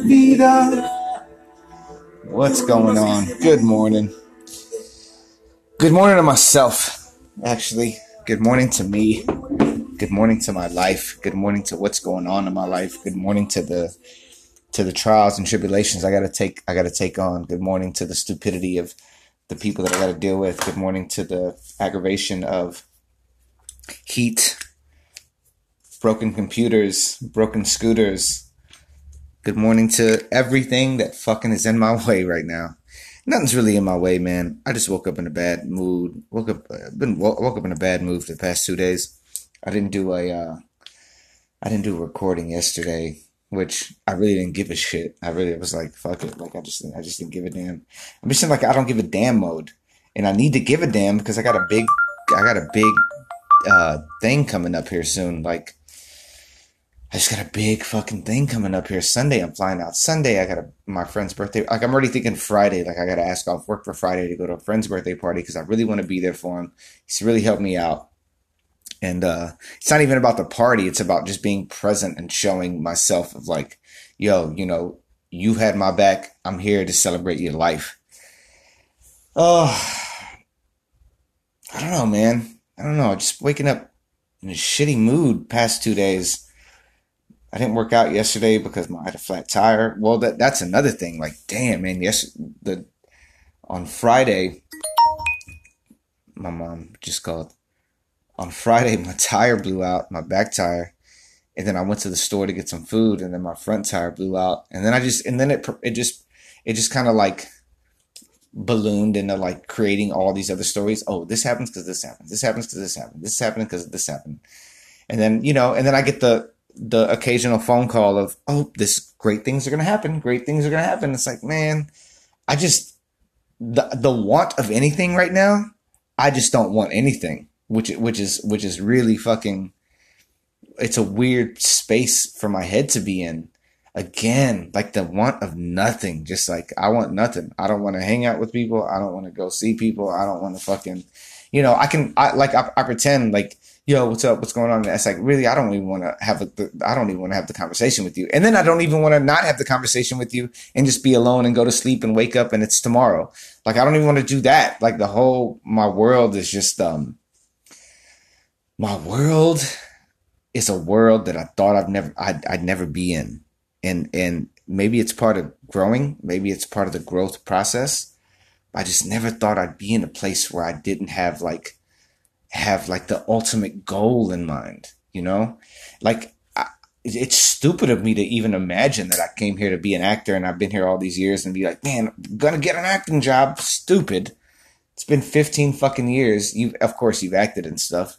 vida. What's going on? Good morning. Good morning to myself, actually. Good morning to me. Good morning to my life. Good morning to what's going on in my life. Good morning to the to the trials and tribulations I gotta take I gotta take on. Good morning to the stupidity of the people that I gotta deal with. Good morning to the aggravation of heat, broken computers, broken scooters. Good morning to everything that fucking is in my way right now. Nothing's really in my way, man. I just woke up in a bad mood. Woke up, uh, been woke up in a bad mood for the past two days. I didn't do a, uh, I didn't do a recording yesterday, which I really didn't give a shit. I really was like, fuck it. Like I just, I just didn't give a damn. I'm just in like I don't give a damn mode, and I need to give a damn because I got a big, I got a big uh, thing coming up here soon. Like, I just got a big fucking thing coming up here Sunday. I'm flying out Sunday. I got a, my friend's birthday. Like, I'm already thinking Friday. Like, I got to ask off work for Friday to go to a friend's birthday party because I really want to be there for him. He's really helped me out. And uh, it's not even about the party. It's about just being present and showing myself of like, yo, you know, you had my back. I'm here to celebrate your life. Oh, I don't know, man. I don't know, just waking up in a shitty mood past two days. I didn't work out yesterday because I had a flat tire. Well, that that's another thing. Like, damn, man. Yes, the on Friday, my mom just called. On Friday, my tire blew out, my back tire, and then I went to the store to get some food, and then my front tire blew out, and then I just and then it it just it just kind of like ballooned into like creating all these other stories. Oh, this happens because this happens. This happens because this happened. This happened because this happened. And then, you know, and then I get the the occasional phone call of, oh, this great things are gonna happen. Great things are gonna happen. It's like, man, I just the the want of anything right now, I just don't want anything. Which which is which is really fucking it's a weird space for my head to be in again, like the want of nothing. Just like I want nothing. I don't want to hang out with people. I don't want to go see people. I don't want to fucking, you know, I can, I like, I, I pretend like, yo, what's up? What's going on? And it's like, really, I don't even want to have a, I don't even want to have the conversation with you. And then I don't even want to not have the conversation with you and just be alone and go to sleep and wake up and it's tomorrow. Like, I don't even want to do that. Like the whole, my world is just, um, my world is a world that I thought I've never, I'd, I'd never be in and and maybe it's part of growing maybe it's part of the growth process i just never thought i'd be in a place where i didn't have like have like the ultimate goal in mind you know like I, it's stupid of me to even imagine that i came here to be an actor and i've been here all these years and be like man I'm gonna get an acting job stupid it's been 15 fucking years you of course you've acted and stuff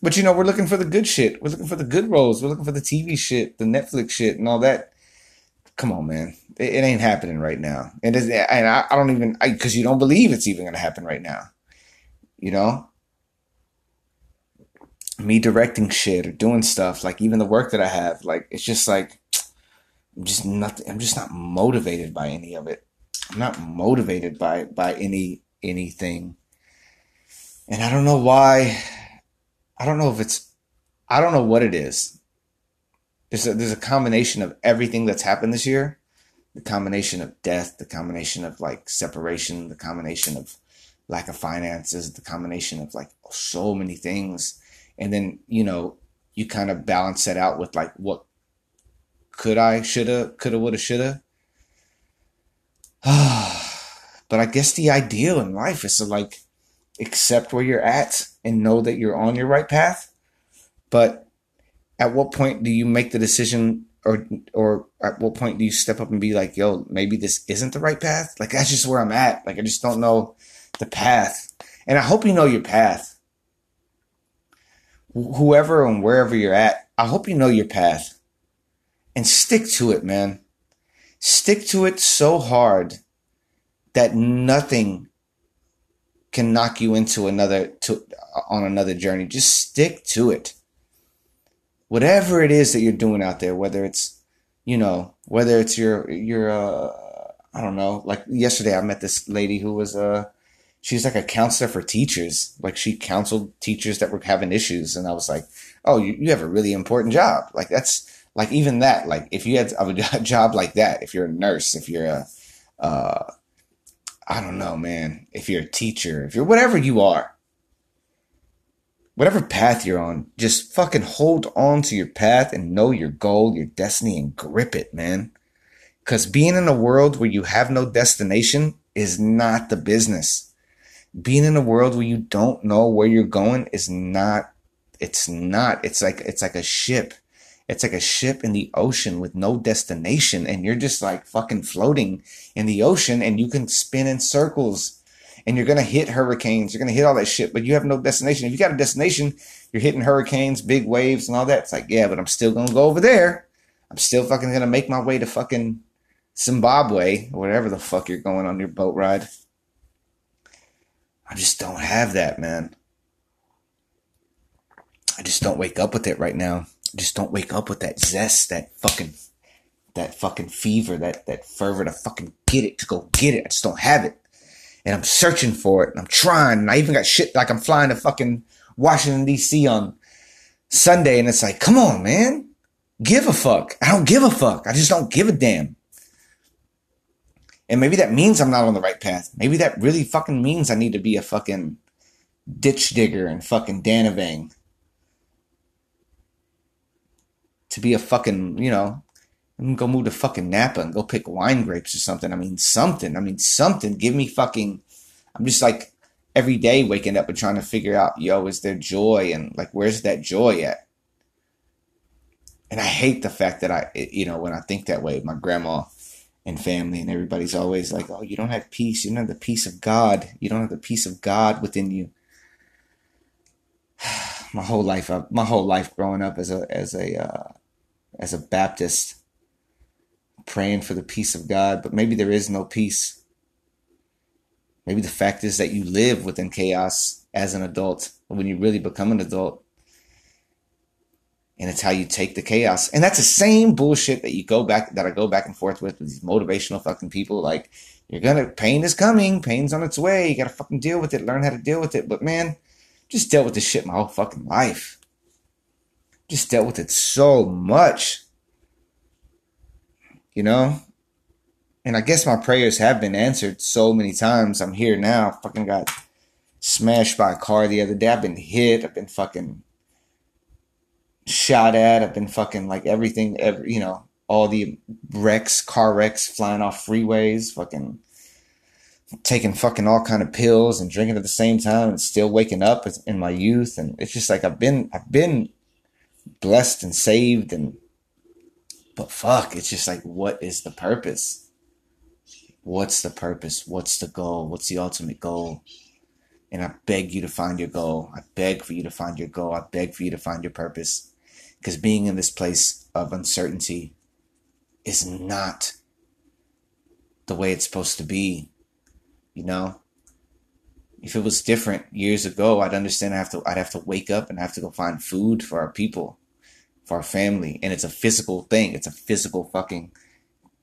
but you know, we're looking for the good shit. We're looking for the good roles. We're looking for the TV shit, the Netflix shit, and all that. Come on, man. It, it ain't happening right now. And, and I, I don't even, because you don't believe it's even going to happen right now. You know? Me directing shit or doing stuff, like even the work that I have, like, it's just like, I'm just nothing, I'm just not motivated by any of it. I'm not motivated by, by any, anything. And I don't know why I don't know if it's, I don't know what it is. There's a, there's a combination of everything that's happened this year, the combination of death, the combination of like separation, the combination of lack of finances, the combination of like so many things. And then, you know, you kind of balance that out with like, what could I, shoulda, coulda, woulda, shoulda. but I guess the ideal in life is to like accept where you're at and know that you're on your right path. But at what point do you make the decision or or at what point do you step up and be like, yo, maybe this isn't the right path? Like that's just where I'm at. Like I just don't know the path. And I hope you know your path. Whoever and wherever you're at, I hope you know your path. And stick to it, man. Stick to it so hard that nothing can knock you into another to on another journey. Just stick to it. Whatever it is that you're doing out there, whether it's you know, whether it's your your uh I don't know, like yesterday I met this lady who was uh she's like a counselor for teachers. Like she counseled teachers that were having issues, and I was like, oh, you, you have a really important job. Like that's like even that. Like if you had a job like that, if you're a nurse, if you're a, uh, I don't know, man. If you're a teacher, if you're whatever you are, whatever path you're on, just fucking hold on to your path and know your goal, your destiny, and grip it, man. Because being in a world where you have no destination is not the business. Being in a world where you don't know where you're going is not, it's not, it's like, it's like a ship. It's like a ship in the ocean with no destination. And you're just like fucking floating in the ocean and you can spin in circles and you're to hit hurricanes. You're to hit all that shit, but you have no destination. If you got a destination, you're hitting hurricanes, big waves, and all that. It's like, yeah, but I'm still to go over there. I'm still fucking to make my way to fucking Zimbabwe or whatever the fuck you're going on your boat ride. I just don't have that, man. I just don't wake up with it right now. I just don't wake up with that zest, that fucking, that fucking fever, that, that fervor to fucking get it, to go get it. I just don't have it and I'm searching for it and I'm trying. And I even got shit like I'm flying to fucking Washington D.C. on Sunday, and it's like, come on, man, give a fuck. I don't give a fuck. I just don't give a damn. And maybe that means I'm not on the right path. Maybe that really fucking means I need to be a fucking ditch digger and fucking Danavang. To be a fucking, you know, go move to fucking Napa and go pick wine grapes or something. I mean, something. I mean, something. Give me fucking. I'm just like every day waking up and trying to figure out, yo, is there joy? And like, where's that joy at? And I hate the fact that I, you know, when I think that way, my grandma and family and everybody's always like, oh, you don't have peace. You don't have the peace of God. You don't have the peace of God within you. my whole life, my whole life growing up as a, as a, uh, as a Baptist, praying for the peace of God, but maybe there is no peace. Maybe the fact is that you live within chaos as an adult when you really become an adult. And it's how you take the chaos. And that's the same bullshit that you go back, that I go back and forth with, with these motivational fucking people. Like, you're gonna, pain is coming, pain's on its way, you gotta fucking deal with it, learn how to deal with it. But man, just dealt with this shit my whole fucking life. Just dealt with it so much you know? And I guess my prayers have been answered so many times. I'm here now. Fucking got smashed by a car the other day. I've been hit. I've been fucking shot at. I've been fucking like everything, every, you know, all the wrecks, car wrecks, flying off freeways, fucking taking fucking all kind of pills and drinking at the same time and still waking up in my youth. And it's just like I've been, I've been blessed and saved and but fuck, it's just like, what is the purpose? What's the purpose? What's the goal? What's the ultimate goal? And I beg you to find your goal. I beg for you to find your goal. I beg for you to find your purpose. Because being in this place of uncertainty is not the way it's supposed to be. You know? If it was different years ago, I'd understand I have to I'd have to wake up and have to go find food for our people for our family. And it's a physical thing. It's a physical fucking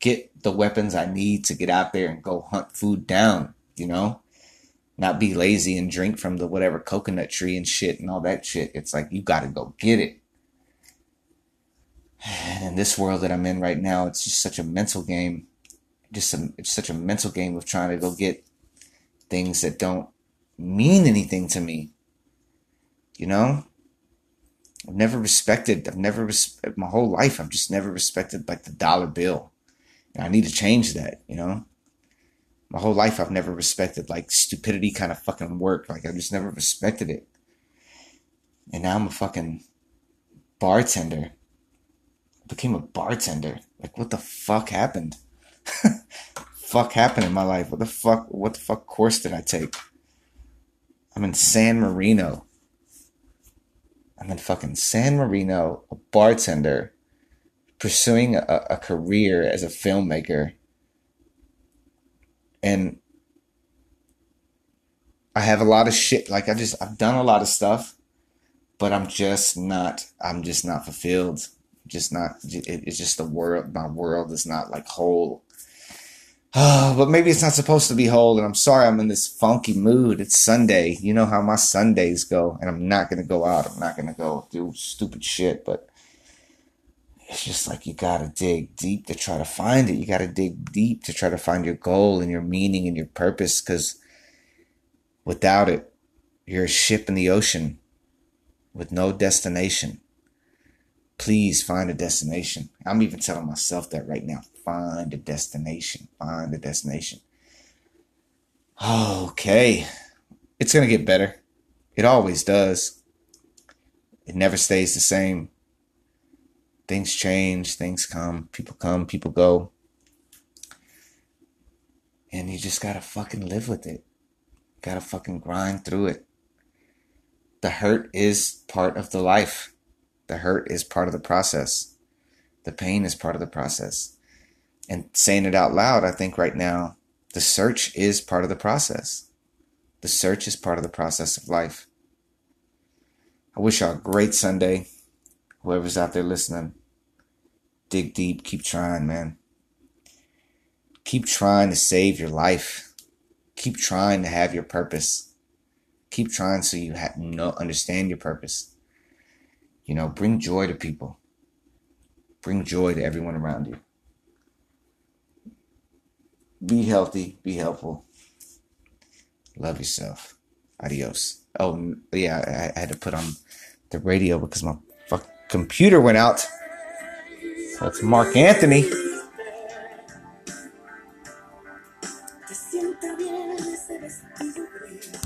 get the weapons I need to get out there and go hunt food down, you know? Not be lazy and drink from the whatever coconut tree and shit and all that shit. It's like you gotta go get it. In this world that I'm in right now, it's just such a mental game. Just a, it's such a mental game of trying to go get things that don't mean anything to me. You know? I've never respected, I've never, res- my whole life, I've just never respected like the dollar bill. And I need to change that, you know? My whole life, I've never respected like stupidity kind of fucking work. Like, I've just never respected it. And now I'm a fucking bartender. Became a bartender. Like, what the fuck happened? fuck happened in my life? What the fuck, what the fuck course did I take? I'm in San Marino. I'm in fucking San Marino, a bartender, pursuing a, a career as a filmmaker. And I have a lot of shit. Like I just, I've done a lot of stuff, but I'm just not, I'm just not fulfilled. Just not, it's just the world, my world is not like whole. Oh, but maybe it's not supposed to be whole, and I'm sorry I'm in this funky mood. It's Sunday. You know how my Sundays go, and I'm not gonna go out. I'm not gonna go do stupid shit, but it's just like you gotta dig deep to try to find it. You gotta dig deep to try to find your goal and your meaning and your purpose, because without it, you're a ship in the ocean with no destination. Please find a destination. I'm even telling myself that right now. Find a destination. Find a destination. Okay. It's going to get better. It always does. It never stays the same. Things change, things come, people come, people go. And you just got to fucking live with it. Got to fucking grind through it. The hurt is part of the life. The hurt is part of the process. The pain is part of the process and saying it out loud, I think right now, the search is part of the process. The search is part of the process of life. I wish y'all a great Sunday. Whoever's out there listening, dig deep, keep trying, man. Keep trying to save your life. Keep trying to have your purpose. Keep trying so you have, know, understand your purpose. You know, bring joy to people. Bring joy to everyone around you be healthy, be helpful. Love yourself. Adios. Oh, yeah, I, had to put on the radio because my fuck computer went out. That's Marc Anthony.